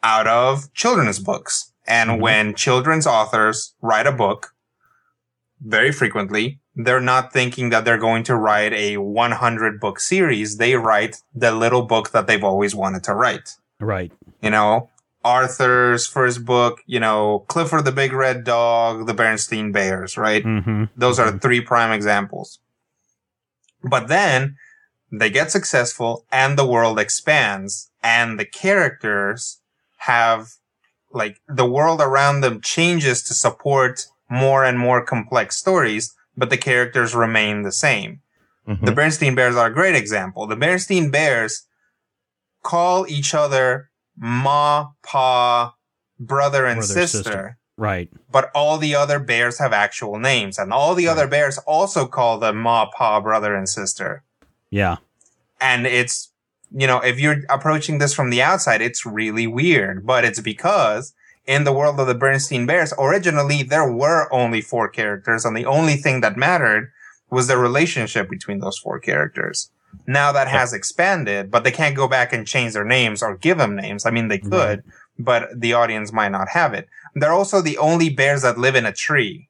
out of children's books. And Mhm. when children's authors write a book, very frequently, they're not thinking that they're going to write a 100 book series. They write the little book that they've always wanted to write. Right. You know, Arthur's first book, you know, Clifford the Big Red Dog, the Bernstein Bears, right? hmm Those are three prime examples. But then they get successful and the world expands and the characters have like the world around them changes to support more and more complex stories, but the characters remain the same. Mhm. The Bernstein Bears are a great example. The Bernstein Bears call each other ma, pa, brother and Brother, sister sister. Right. but all the other bears have actual names and all the other bears also call them ma, pa, brother and sister. Yeah. And it's, you know, if you're approaching this from the outside, it's really weird, but it's because in the world of the Bernstein Bears, originally there were only four characters and the only thing that mattered was the relationship between those four characters. Now that has expanded, but they can't go back and change their names or give them names. I mean, they could, but the audience might not have it. They're also the only bears that live in a tree.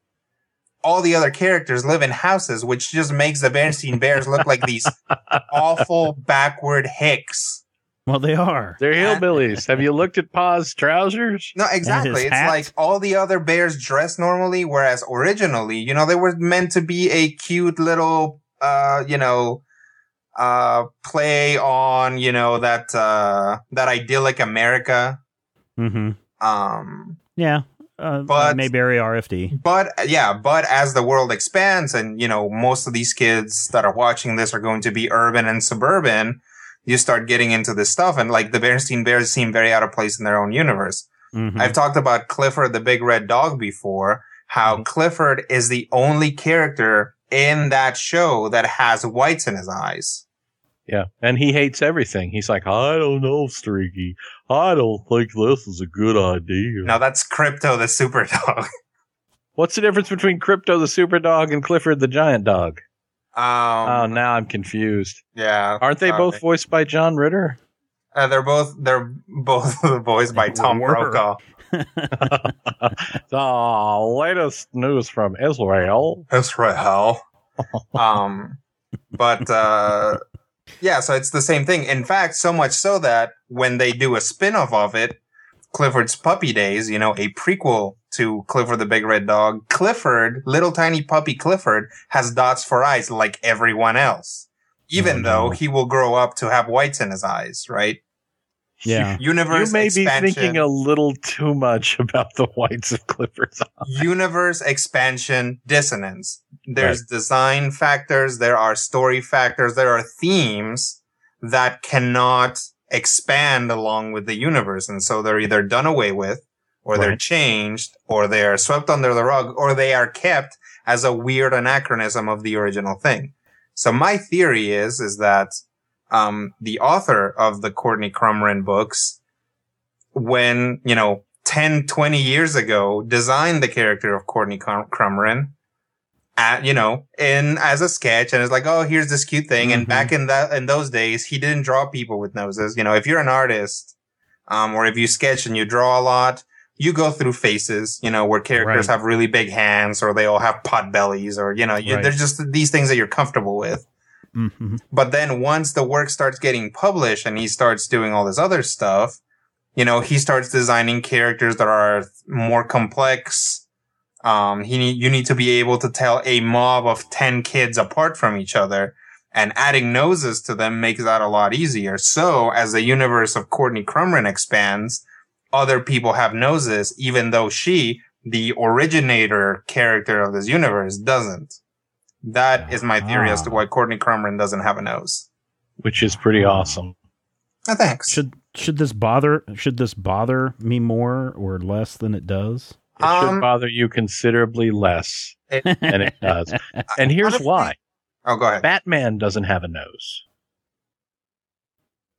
All the other characters live in houses, which just makes the Bernstein Bears look like these [LAUGHS] awful backward hicks. Well, they are. They're hillbillies. Have you looked at Pa's trousers? No, exactly. It's hat. like all the other bears dress normally, whereas originally, you know, they were meant to be a cute little, uh, you know, uh, play on, you know, that, uh, that idyllic America. hmm Um, Yeah. Uh, But- Mayberry RFD. but yeah, but as the world expands and, you know, most of these kids that are watching this are going to be urban and suburban, you start getting into this stuff. And like the Bernstein Bears seem very out of place in their own universe. Mhm. I've talked about Clifford the Big Red Dog before, how Clifford is the only character in that show that has whites in his eyes. Yeah. And he hates everything. He's like, I don't know, Streaky. I don't think this is a good idea. Now that's Krypto the Super Dog. [LAUGHS] What's the difference between Krypto the super dog and Clifford the giant dog? Um, oh, now I'm confused. yeah. Aren't they sorry. both voiced by John Ritter? Uh, they're both, they're both [LAUGHS] voiced by Tom Brokaw. [LAUGHS] the latest news from Israel. Israel. um, but, uh, yeah, so it's the same thing. In fact, so much so that when they do a spin-off of it, Clifford's Puppy Days, you know, a prequel to Clifford the Big Red Dog, Clifford, little tiny puppy Clifford, has dots for eyes like everyone else. Even Oh, though he will grow up to have whites in his eyes, right? Yeah. Universe You may be thinking a little too much [LAUGHS] about the whites of Clifford's eye. universe expansion dissonance. There's design factors, there are story factors, there are themes that cannot expand along with the universe. And so they're either done away with, or they're changed, or they are swept under the rug, or they are kept as a weird anachronism of the original thing. So my theory is, is that, um, the author of the Courtney Crumrin books, when, you know, 10, 20 years ago, designed the character of Courtney Crum- Crumrin, at, you know, in, as a sketch, and it's like, oh, here's this cute thing. And Mhm. back in that, in those days, he didn't draw people with noses. You know, if you're an artist, um, or if you sketch and you draw a lot, you go through faces, you know, where characters Right. have really big hands or they all have pot bellies or, you know, you, Right. there's just these things that you're comfortable with. Mhm. But then once the work starts getting published and he starts doing all this other stuff, you know, he starts designing characters that are more complex. Um, he need, you need to be able to tell a mob of 10 kids apart from each other and adding noses to them makes that a lot easier. So as the universe of Courtney Crumrin expands, other people have noses, even though she, the originator character of this universe, doesn't. That is my theory as to why Courtney Crumrin doesn't have a nose. which is pretty awesome. Oh, thanks. Should should this bother should this bother me more or less than it does? It should Um, bother you considerably less It- [LAUGHS] than it does. [LAUGHS] And here's Honestly- why. oh, go ahead. Batman doesn't have a nose.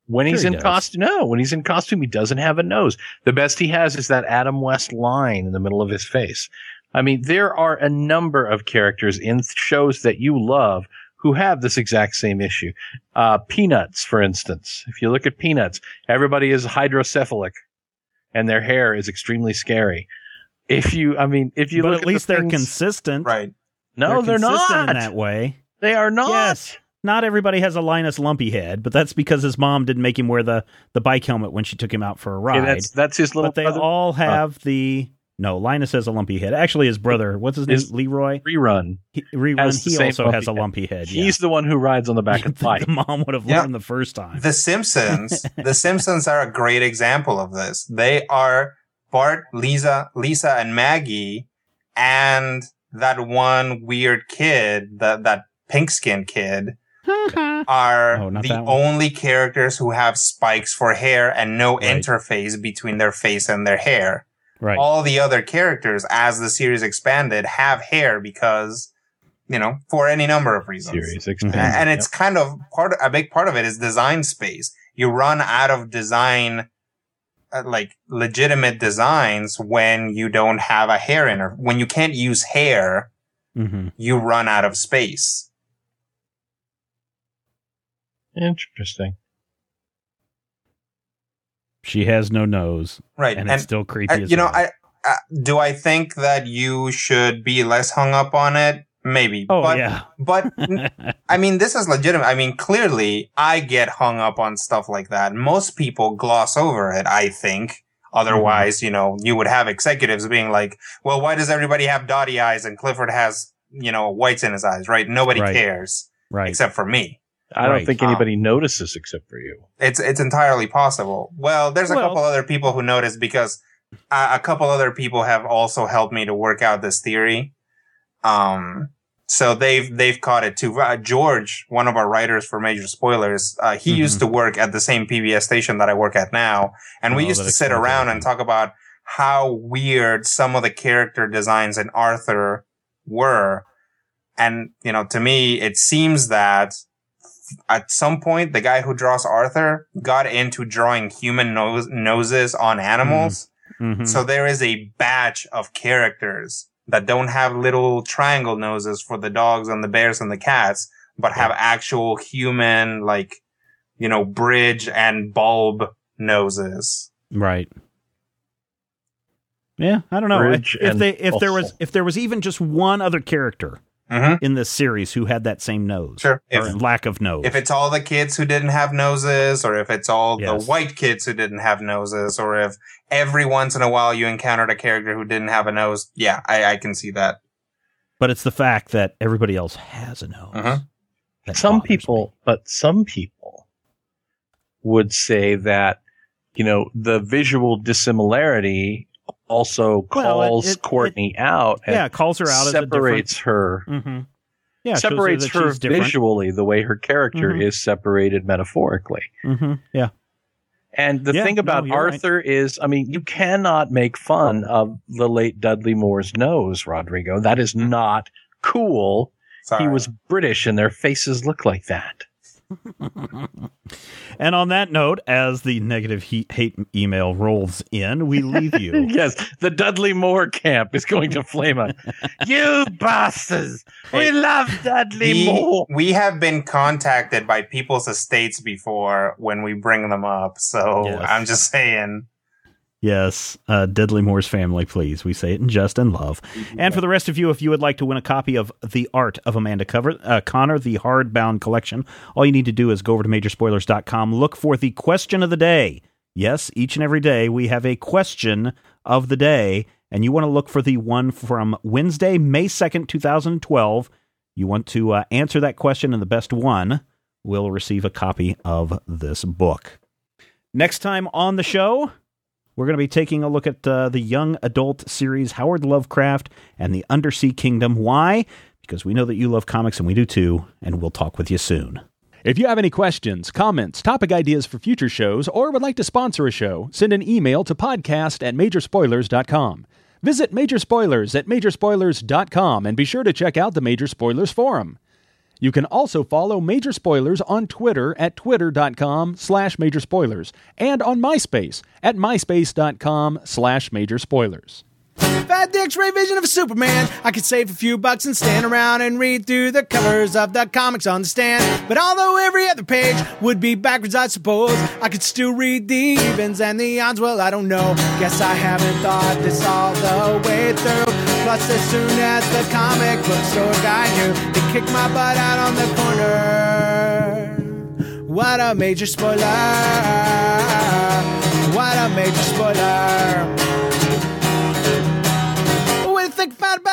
When Sure he's he in does. costume, no, when he's in costume, he doesn't have a nose. The best he has is that Adam West line in the middle of his face. I mean, there are a number of characters in shows that you love who have this exact same issue. Uh, Peanuts, for instance. If you look at Peanuts, everybody is hydrocephalic and their hair is extremely scary. If you, I mean, if you but look at least the they're things- consistent. right. no, they're, consistent not. in that way. They are not. Yes. Not everybody has a Linus Lumpy head, but that's because his mom didn't make him wear the, the bike helmet when she took him out for a ride. Okay, that's that's his little but they brother. all have the no. Linus has a lumpy head. Actually, his brother, what's his name? Leroy. rerun. He, rerun. He also has a head. lumpy head. yeah. He's the one who rides on the back of [LAUGHS] the bike. the mom would have Yeah. learned the first time. The Simpsons, [LAUGHS] the Simpsons are a great example of this. They are Bart, Lisa, Lisa and Maggie and that one weird kid, that, that pink skinned kid [LAUGHS] are Oh, the only characters who have spikes for hair and no Right. interface between their face and their hair. right. All the other characters, as the series expanded, have hair because, you know, for any number of reasons. Series expanded. and it's kind of part a big part of it is design space you run out of design uh, like legitimate designs when you don't have a hair in or when you can't use hair hmm you run out of space Interesting. She has no nose, right and, and, it's still creepy. as you know hell. i uh, do i think that you should be less hung up on it maybe oh but yeah. but [LAUGHS] I mean, this is legitimate. I mean, clearly I get hung up on stuff like that. Most people gloss over it, I think. Otherwise, you know, you would have executives being like, well, why does everybody have dotty eyes and Clifford has, you know, whites in his eyes, right? Nobody Right. cares right. except for me. I don't think anybody notices except for you. It's it's entirely possible. Well, there's a Well- couple other people who notice because a, a couple other people have also helped me to work out this theory. Um, so they've they've caught it too. Uh, George, one of our writers for Major Spoilers, uh, he Mhm. used to work at the same PBS station that I work at now, and we Oh, used to sit around and talk about how weird some of the character designs in Arthur were. And, you know, to me, it seems that at some point, the guy who draws Arthur got into drawing human nose- noses on animals. Mhm. So there is a batch of characters that don't have little triangle noses for the dogs and the bears and the cats, but have actual human, like, you know, bridge and bulb noses. Right. Yeah, I don't know. Bridge if they if there was if there was even just one other character Mm-hmm. in this series who had that same nose Sure. or If, lack of nose. if it's all the kids who didn't have noses, or if it's all Yes. the white kids who didn't have noses, or if every once in a while you encountered a character who didn't have a nose, yeah, I, I can see that. but it's the fact that everybody else has a nose. Mhm. some bothers people, but some people would say that, you know, the visual dissimilarity also Well, it- calls it- Courtney out me. Yeah, calls her out separates her, as a different. hmm Yeah, separates that her visually the way her character Mhm. is separated metaphorically. hmm Yeah, And the Yeah, thing about you're right. Arthur is, I mean, you cannot make fun of the late Dudley Moore's nose, Rodrigo. That is not cool. Sorry. He was British and their faces look like that. [LAUGHS] and on that note, as the negative heat, hate email rolls in, we leave you. [LAUGHS] yes, the Dudley Moore camp is going to flame us. you bastards! We Hey, love Dudley we, Moore. we have been contacted by people's estates before when we bring them up. So Yes. I'm just saying. Yes, uh, Dudley Moore's family, please. We say it in jest and love. And for the rest of you, if you would like to win a copy of The Art of Amanda Cover, uh, Conner, the hardbound collection, all you need to do is go over to majorspoilers.com, look for the question of the day. Yes, each and every day we have a question of the day, and you want to look for the one from Wednesday, May 2nd, 2012. You want to uh, answer that question, and the best one will receive a copy of this book. Next time on the show, we're going to be taking a look at uh, the young adult series Howard Lovecraft and the Undersea Kingdom. Why? Because we know that you love comics and we do too, and we'll talk with you soon. If you have any questions, comments, topic ideas for future shows, or would like to sponsor a show, send an email to podcast at majorspoilers.com. Visit Major Spoilers at majorspoilers.com and be sure to check out the Major Spoilers Forum. You can also follow Major Spoilers on Twitter at twitter.com slash major spoilers and on MySpace at myspace.com slash major spoilers. The X-ray vision of Superman, I could save a few bucks and stand around and read through the covers of the comics on the stand. But although every other page would be backwards, I suppose I could still read the evens and the odds. Well, I don't know. Guess I haven't thought this all the way through. Plus, as soon as the comic book store guy knew, kicked my butt out on the corner. What a major spoiler! What a major spoiler!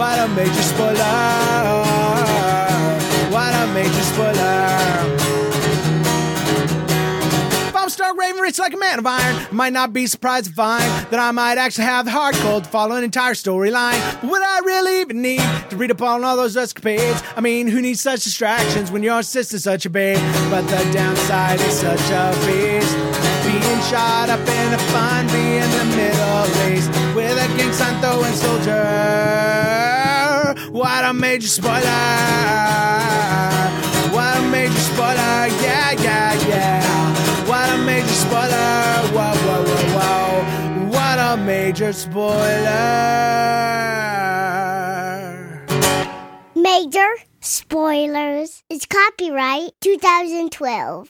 What a major spoiler! What a major spoiler! If I'm Stark Raven, rich like a man of iron, I might not be surprised to find that I might actually have the hard code to follow an entire storyline. Would I really even need to read up on all those escapades? I mean, who needs such distractions when your sister's such a babe? But the downside is such a beast. Being shot up in a fun bee in the Middle East with a gang throwing soldier. What a major spoiler! What a major spoiler! Yeah, yeah, yeah! What a major spoiler! Whoa, whoa, whoa, whoa! What a major spoiler! Major spoilers. It's copyright 2012.